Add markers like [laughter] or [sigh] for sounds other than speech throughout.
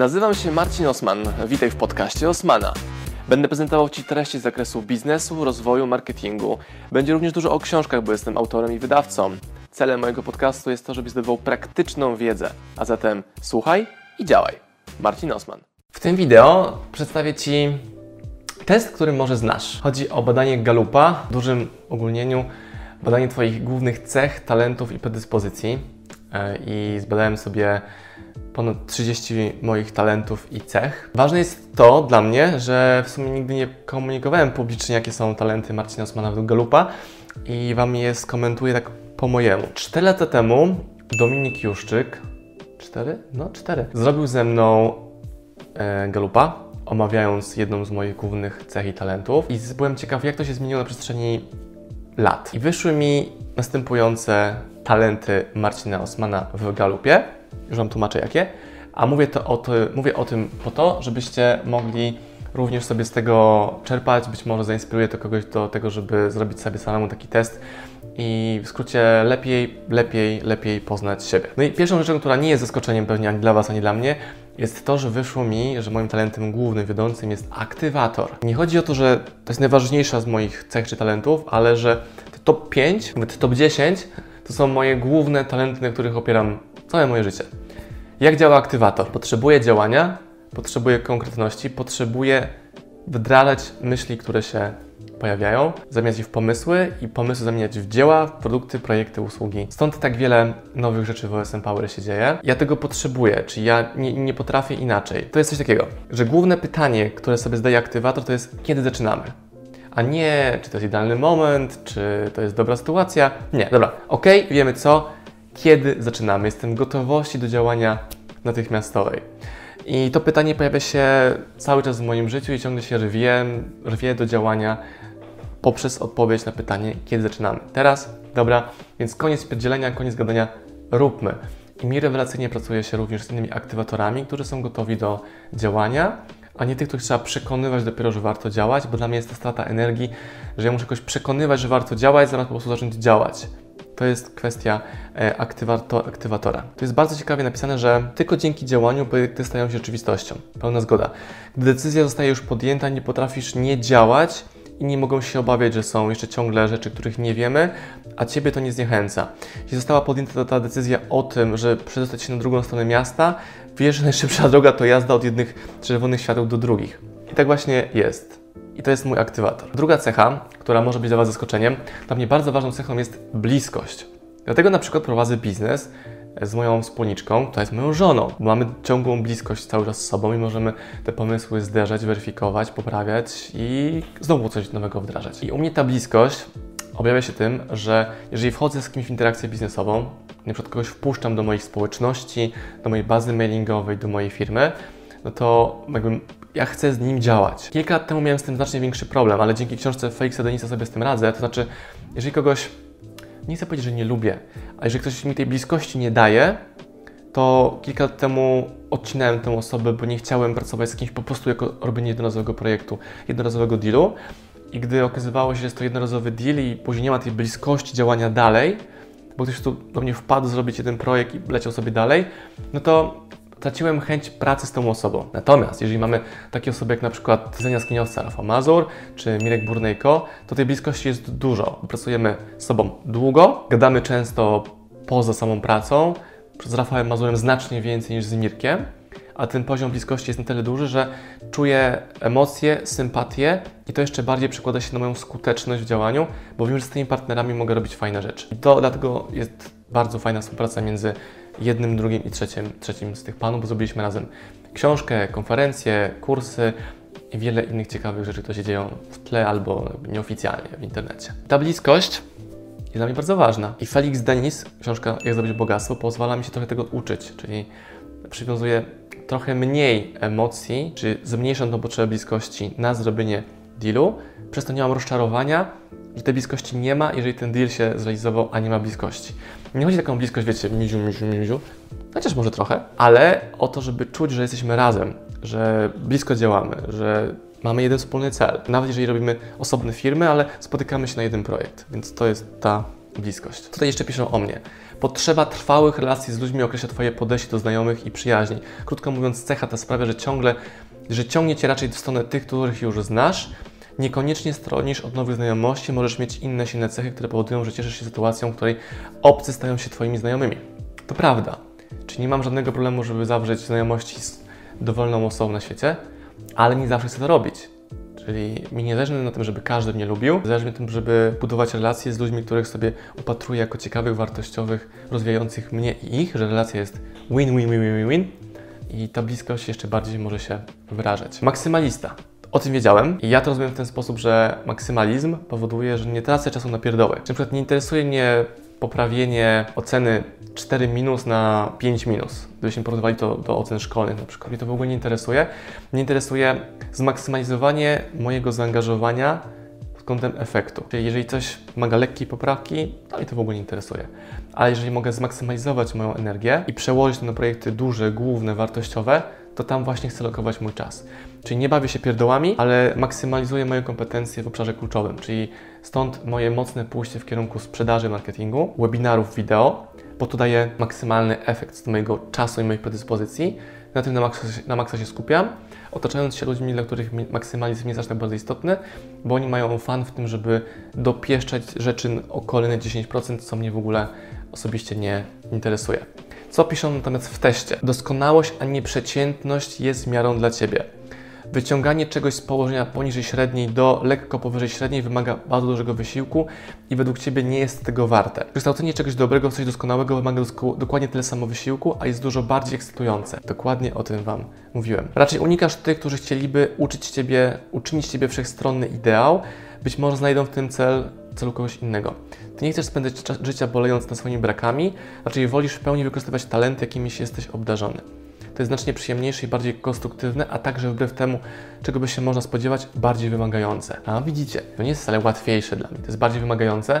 Nazywam się Marcin Osman. Witaj w podcaście Osmana. Będę prezentował Ci treści z zakresu biznesu, rozwoju, marketingu. Będzie również dużo o książkach, bo jestem autorem i wydawcą. Celem mojego podcastu jest to, żebyś zdobywał praktyczną wiedzę. A zatem słuchaj i działaj. Marcin Osman. W tym wideo przedstawię Ci test, który może znasz. Chodzi o badanie Galupa, w dużym ogólnieniu badanie Twoich głównych cech, talentów i predyspozycji. E, I zbadałem sobie ponad 30 moich talentów i cech. Ważne jest to dla mnie, że w sumie nigdy nie komunikowałem publicznie, jakie są talenty Marcina Osmana według Galupa i Wam je skomentuję tak po mojemu. 4 lata temu Dominik Juszczyk, 4? No 4, zrobił ze mną e, Galupa, omawiając jedną z moich głównych cech i talentów i byłem ciekaw, jak to się zmieniło na przestrzeni lat. I wyszły mi następujące talenty Marcina Osmana w Galupie. Już Wam tłumaczę jakie. A mówię, to o ty, mówię o tym po to, żebyście mogli również sobie z tego czerpać. Być może zainspiruje to kogoś do tego, żeby zrobić sobie samemu taki test i w skrócie lepiej, lepiej, lepiej poznać siebie. No i pierwszą rzeczą, która nie jest zaskoczeniem pewnie ani dla Was, ani dla mnie, jest to, że wyszło mi, że moim talentem głównym, wiodącym jest aktywator. Nie chodzi o to, że to jest najważniejsza z moich cech czy talentów, ale że te top 5, nawet top 10 to są moje główne talenty, na których opieram całe moje życie. Jak działa aktywator? Potrzebuję działania, potrzebuję konkretności, potrzebuję wdrażać myśli, które się pojawiają, zamieniać je w pomysły i pomysły zamieniać w dzieła, w produkty, projekty, usługi. Stąd tak wiele nowych rzeczy w OSM Power się dzieje. Ja tego potrzebuję, czyli ja nie, nie potrafię inaczej. To jest coś takiego, że główne pytanie, które sobie zdaje aktywator, to jest kiedy zaczynamy a nie czy to jest idealny moment, czy to jest dobra sytuacja. Nie, dobra, ok, wiemy co, kiedy zaczynamy. Jestem gotowości do działania natychmiastowej. I to pytanie pojawia się cały czas w moim życiu i ciągle się rwie, rwie do działania poprzez odpowiedź na pytanie, kiedy zaczynamy. Teraz, dobra, więc koniec pierdzielenia, koniec gadania, róbmy. I mi rewelacyjnie pracuje się również z innymi aktywatorami, którzy są gotowi do działania a nie tych, których trzeba przekonywać dopiero, że warto działać, bo dla mnie jest to strata energii, że ja muszę jakoś przekonywać, że warto działać, zamiast po prostu zacząć działać. To jest kwestia e, aktywator, aktywatora. To jest bardzo ciekawie napisane, że tylko dzięki działaniu projekty stają się rzeczywistością. Pełna zgoda. Gdy decyzja zostaje już podjęta, nie potrafisz nie działać, inni mogą się obawiać, że są jeszcze ciągle rzeczy, których nie wiemy, a Ciebie to nie zniechęca. Jeśli została podjęta ta decyzja o tym, że przedostać się na drugą stronę miasta, wiesz, że najszybsza [laughs] droga to jazda od jednych czerwonych świateł do drugich. I tak właśnie jest. I to jest mój aktywator. Druga cecha, która może być dla Was zaskoczeniem, dla mnie bardzo ważną cechą jest bliskość. Dlatego na przykład prowadzę biznes z moją wspólniczką, która jest moją żoną. Mamy ciągłą bliskość cały czas z sobą i możemy te pomysły zderzać, weryfikować, poprawiać i znowu coś nowego wdrażać. I u mnie ta bliskość objawia się tym, że jeżeli wchodzę z kimś w interakcję biznesową, na przykład kogoś wpuszczam do moich społeczności, do mojej bazy mailingowej, do mojej firmy, no to jakbym ja chcę z nim działać. Kilka lat temu miałem z tym znacznie większy problem, ale dzięki książce Felixa Denisa sobie z tym radzę. To znaczy, jeżeli kogoś, nie chcę powiedzieć, że nie lubię, ale jeżeli ktoś mi tej bliskości nie daje, to kilka lat temu odcinałem tę osobę, bo nie chciałem pracować z kimś po prostu jako robienie jednorazowego projektu, jednorazowego dealu. I gdy okazywało się, że jest to jednorazowy deal i później nie ma tej bliskości działania dalej, bo ktoś tu do mnie wpadł zrobić jeden projekt i leciał sobie dalej, no to traciłem chęć pracy z tą osobą. Natomiast jeżeli mamy takie osoby jak na przykład Zenia Skiniowca, Rafał Mazur czy Mirek Burnejko, to tej bliskości jest dużo. Pracujemy z sobą długo, gadamy często poza samą pracą, z Rafałem Mazurem znacznie więcej niż z Mirkiem, a ten poziom bliskości jest na tyle duży, że czuję emocje, sympatię i to jeszcze bardziej przekłada się na moją skuteczność w działaniu, bo wiem, że z tymi partnerami mogę robić fajne rzeczy. I to dlatego jest bardzo fajna współpraca między jednym, drugim i trzecim, trzecim z tych panów, bo zrobiliśmy razem książkę, konferencje, kursy i wiele innych ciekawych rzeczy, które się dzieją w tle albo nieoficjalnie w internecie. Ta bliskość jest dla mnie bardzo ważna. I Felix Denis, książka Jak zrobić bogactwo, pozwala mi się trochę tego uczyć, czyli przywiązuje trochę mniej emocji, czy zmniejszam tą potrzebę bliskości na zrobienie dealu, przez to nie mam rozczarowania, że tej bliskości nie ma, jeżeli ten deal się zrealizował, a nie ma bliskości. Nie chodzi o taką bliskość, wiecie, miziu, miziu, miziu, chociaż może trochę, ale o to, żeby czuć, że jesteśmy razem, że blisko działamy, że mamy jeden wspólny cel. Nawet jeżeli robimy osobne firmy, ale spotykamy się na jeden projekt. Więc to jest ta bliskość. Tutaj jeszcze piszą o mnie. Potrzeba trwałych relacji z ludźmi określa Twoje podejście do znajomych i przyjaźni. Krótko mówiąc, cecha ta sprawia, że ciągle, że ciągnie Cię raczej w stronę tych, których już znasz, niekoniecznie stronisz od nowych znajomości, możesz mieć inne silne cechy, które powodują, że cieszysz się sytuacją, w której obcy stają się Twoimi znajomymi. To prawda. Czyli nie mam żadnego problemu, żeby zawrzeć znajomości z dowolną osobą na świecie, ale nie zawsze chcę to robić. Czyli mi nie zależy na tym, żeby każdy mnie lubił, zależy mi na tym, żeby budować relacje z ludźmi, których sobie upatruję jako ciekawych, wartościowych, rozwijających mnie i ich, że relacja jest win, win, win, win, win i ta bliskość jeszcze bardziej może się wyrażać. Maksymalista. O tym wiedziałem i ja to rozumiem w ten sposób, że maksymalizm powoduje, że nie tracę czasu na pierdoły. Na przykład nie interesuje mnie poprawienie oceny 4 minus na 5 minus. Gdybyśmy porównywali to do ocen szkolnych na przykład. Mnie to w ogóle nie interesuje. Mnie interesuje zmaksymalizowanie mojego zaangażowania pod kątem efektu. Czyli jeżeli coś wymaga lekkiej poprawki, to mnie to w ogóle nie interesuje. Ale jeżeli mogę zmaksymalizować moją energię i przełożyć to na projekty duże, główne, wartościowe, to tam właśnie chcę lokować mój czas. Czyli nie bawię się pierdołami, ale maksymalizuję moje kompetencje w obszarze kluczowym, czyli stąd moje mocne pójście w kierunku sprzedaży, marketingu, webinarów wideo, bo to daje maksymalny efekt z mojego czasu i moich predyspozycji. Na tym na maksa, na maksa się skupiam, otaczając się ludźmi, dla których maksymalizm jest aż tak bardzo istotny, bo oni mają fan w tym, żeby dopieszczać rzeczy o kolejne 10%, co mnie w ogóle osobiście nie interesuje. Co piszą natomiast w teście? Doskonałość, a nie przeciętność jest miarą dla Ciebie. Wyciąganie czegoś z położenia poniżej średniej do lekko powyżej średniej wymaga bardzo dużego wysiłku i według Ciebie nie jest tego warte. Kształcenie czegoś dobrego w coś doskonałego wymaga dokładnie tyle samo wysiłku, a jest dużo bardziej ekscytujące. Dokładnie o tym Wam mówiłem. Raczej unikasz tych, którzy chcieliby uczyć Ciebie, uczynić Ciebie wszechstronny ideał. Być może znajdą w tym cel celu kogoś innego. Ty nie chcesz spędzać życia bolejąc nad swoimi brakami, raczej wolisz w pełni wykorzystywać talenty, jakimiś jesteś obdarzony. To jest znacznie przyjemniejsze i bardziej konstruktywne, a także wbrew temu, czego by się można spodziewać, bardziej wymagające. A widzicie, to nie jest wcale łatwiejsze dla mnie, to jest bardziej wymagające,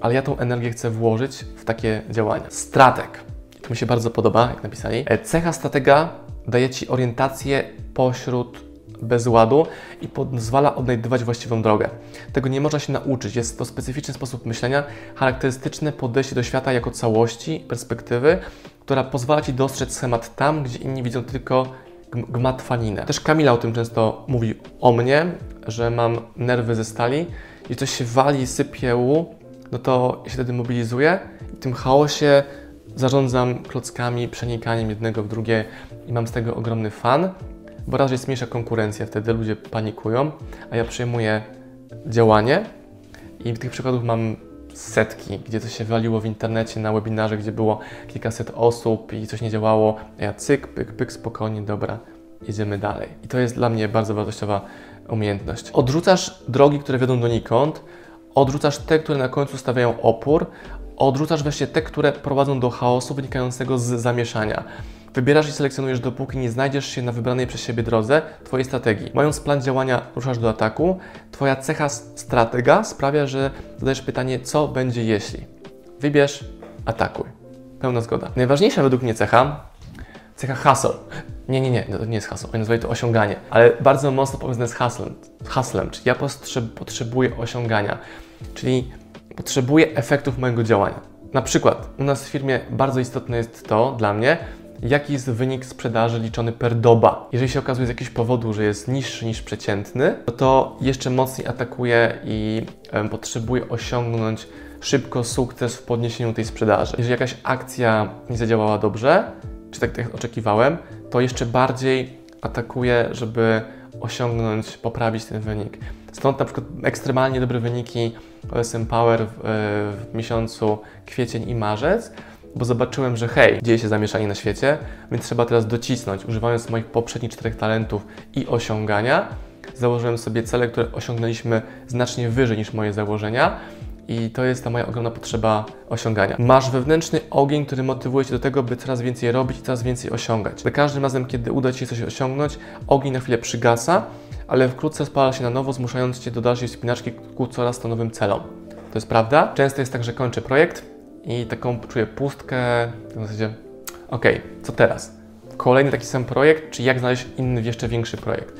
ale ja tą energię chcę włożyć w takie działania. Strateg. To mi się bardzo podoba, jak napisali. E, cecha stratega daje Ci orientację pośród bezładu i pozwala odnajdywać właściwą drogę. Tego nie można się nauczyć. Jest to specyficzny sposób myślenia, charakterystyczne podejście do świata jako całości, perspektywy, która pozwala Ci dostrzec schemat tam, gdzie inni widzą tylko gmatwaninę. Też Kamila o tym często mówi o mnie, że mam nerwy ze stali i coś się wali, sypie, no to się wtedy mobilizuję i w tym chaosie zarządzam klockami, przenikaniem jednego w drugie i mam z tego ogromny fan bo raz jest mniejsza konkurencja, wtedy ludzie panikują, a ja przejmuję działanie i tych przykładów mam setki, gdzie coś się waliło w internecie na webinarze, gdzie było kilkaset osób i coś nie działało, ja cyk, pyk, pyk, spokojnie, dobra, jedziemy dalej. I to jest dla mnie bardzo wartościowa umiejętność. Odrzucasz drogi, które wiodą donikąd, odrzucasz te, które na końcu stawiają opór, odrzucasz wreszcie te, które prowadzą do chaosu wynikającego z zamieszania. Wybierasz i selekcjonujesz, dopóki nie znajdziesz się na wybranej przez siebie drodze Twojej strategii. Mając plan działania, ruszasz do ataku. Twoja cecha stratega sprawia, że zadajesz pytanie, co będzie jeśli. Wybierz, atakuj. Pełna zgoda. Najważniejsza według mnie cecha, cecha hustle. Nie, nie, nie, to nie jest hasło, oni nazywają to osiąganie, ale bardzo mocno powiązane z haslem, haslem czyli ja potrzebuję osiągania, czyli potrzebuję efektów mojego działania. Na przykład u nas w firmie bardzo istotne jest to dla mnie, jaki jest wynik sprzedaży liczony per doba. Jeżeli się okazuje z jakiegoś powodu, że jest niższy niż przeciętny, no to jeszcze mocniej atakuje i um, potrzebuje osiągnąć szybko sukces w podniesieniu tej sprzedaży. Jeżeli jakaś akcja nie zadziałała dobrze, czy tak jak oczekiwałem, to jeszcze bardziej atakuje, żeby osiągnąć, poprawić ten wynik. Stąd na przykład ekstremalnie dobre wyniki OSM Power w, w miesiącu kwiecień i marzec, bo zobaczyłem, że hej, dzieje się zamieszanie na świecie, więc trzeba teraz docisnąć, używając moich poprzednich czterech talentów i osiągania. Założyłem sobie cele, które osiągnęliśmy znacznie wyżej niż moje założenia. I to jest ta moja ogromna potrzeba osiągania. Masz wewnętrzny ogień, który motywuje Cię do tego, by coraz więcej robić i coraz więcej osiągać. Za każdym razem, kiedy uda Ci się coś osiągnąć, ogień na chwilę przygasa, ale wkrótce spala się na nowo, zmuszając Cię do dalszej spinaczki ku coraz to nowym celom. To jest prawda. Często jest tak, że kończę projekt, i taką czuję pustkę, w zasadzie, ok, co teraz? Kolejny taki sam projekt, czy jak znaleźć inny, jeszcze większy projekt?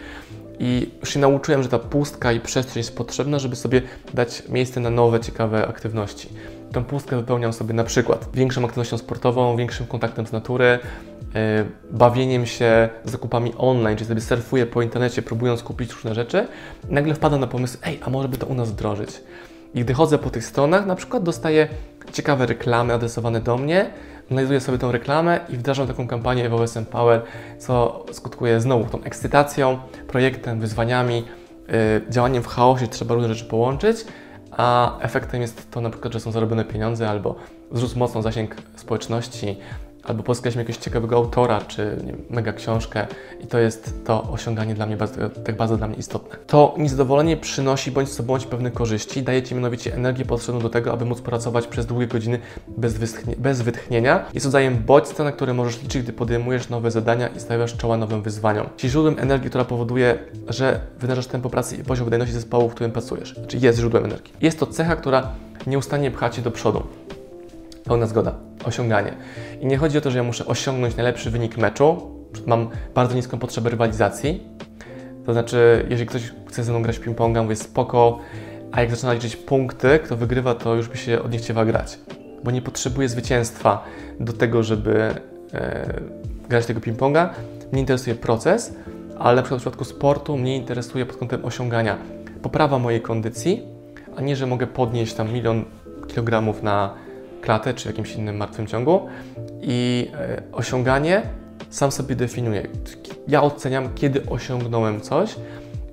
I już się nauczyłem, że ta pustka i przestrzeń jest potrzebna, żeby sobie dać miejsce na nowe, ciekawe aktywności. tę pustkę wypełniam sobie na przykład większą aktywnością sportową, większym kontaktem z natury, yy, bawieniem się zakupami online, czyli sobie surfuję po internecie, próbując kupić różne rzeczy. I nagle wpadam na pomysł, ej, a może by to u nas wdrożyć. I gdy chodzę po tych stronach, na przykład dostaję ciekawe reklamy adresowane do mnie, analizuję sobie tą reklamę i wdrażam taką kampanię w OSM Power, co skutkuje znowu tą ekscytacją, projektem, wyzwaniami, yy, działaniem w chaosie, trzeba różne rzeczy połączyć, a efektem jest to na przykład, że są zarobione pieniądze albo wzrósł mocno zasięg społeczności, albo pozyskaliśmy jakiegoś ciekawego autora, czy wiem, mega książkę i to jest to osiąganie dla mnie bardzo, tak bardzo dla mnie istotne. To niezadowolenie przynosi bądź co bądź pewne korzyści, daje Ci mianowicie energię potrzebną do tego, aby móc pracować przez długie godziny bez, wytchnie, bez wytchnienia. Jest rodzajem bodźca, na który możesz liczyć, gdy podejmujesz nowe zadania i stawiasz czoła nowym wyzwaniom. Czyli źródłem energii, która powoduje, że wynarzasz tempo pracy i poziom wydajności zespołu, w którym pracujesz. Czyli jest źródłem energii. Jest to cecha, która nieustannie pcha Cię do przodu. Pełna zgoda. Osiąganie. I nie chodzi o to, że ja muszę osiągnąć najlepszy wynik meczu. Mam bardzo niską potrzebę rywalizacji. To znaczy, jeżeli ktoś chce ze mną grać ping-ponga, mówię spoko, a jak zaczyna liczyć punkty, kto wygrywa, to już by się od nich chciała grać. Bo nie potrzebuję zwycięstwa do tego, żeby e, grać tego ping-ponga. Mnie interesuje proces, ale w przypadku sportu mnie interesuje pod kątem osiągania poprawa mojej kondycji, a nie, że mogę podnieść tam milion kilogramów na klatę czy jakimś innym martwym ciągu i e, osiąganie sam sobie definiuję. Ja oceniam, kiedy osiągnąłem coś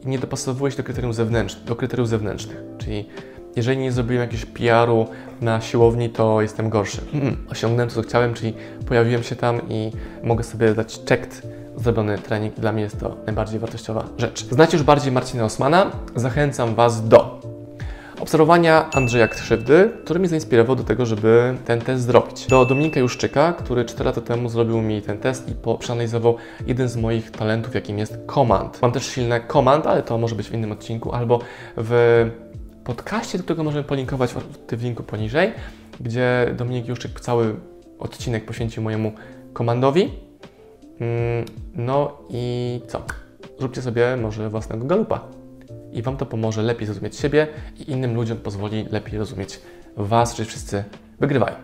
i nie dopasowuję się do kryterium zewnętrznych, do kryteriów zewnętrznych. Czyli jeżeli nie zrobiłem jakiegoś PR-u na siłowni, to jestem gorszy. Hmm, osiągnąłem to, co chciałem, czyli pojawiłem się tam i mogę sobie dać checked zrobiony trening. Dla mnie jest to najbardziej wartościowa rzecz. Znacie już bardziej Marcina Osmana? Zachęcam Was do obserwowania Andrzeja Krzywdy, który mnie zainspirował do tego, żeby ten test zrobić. Do Dominika Juszczyka, który 4 lata temu zrobił mi ten test i przeanalizował jeden z moich talentów, jakim jest command. Mam też silne command, ale to może być w innym odcinku, albo w podcaście, do którego możemy polinkować w linku poniżej, gdzie Dominik Juszczyk cały odcinek poświęcił mojemu komandowi. Mm, no i co? Zróbcie sobie może własnego galupa i Wam to pomoże lepiej zrozumieć siebie i innym ludziom pozwoli lepiej rozumieć Was, czyli wszyscy wygrywają.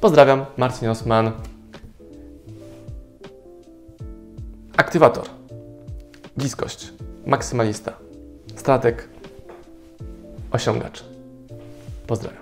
Pozdrawiam, Marcin Osman. Aktywator, bliskość, maksymalista, strateg, osiągacz. Pozdrawiam.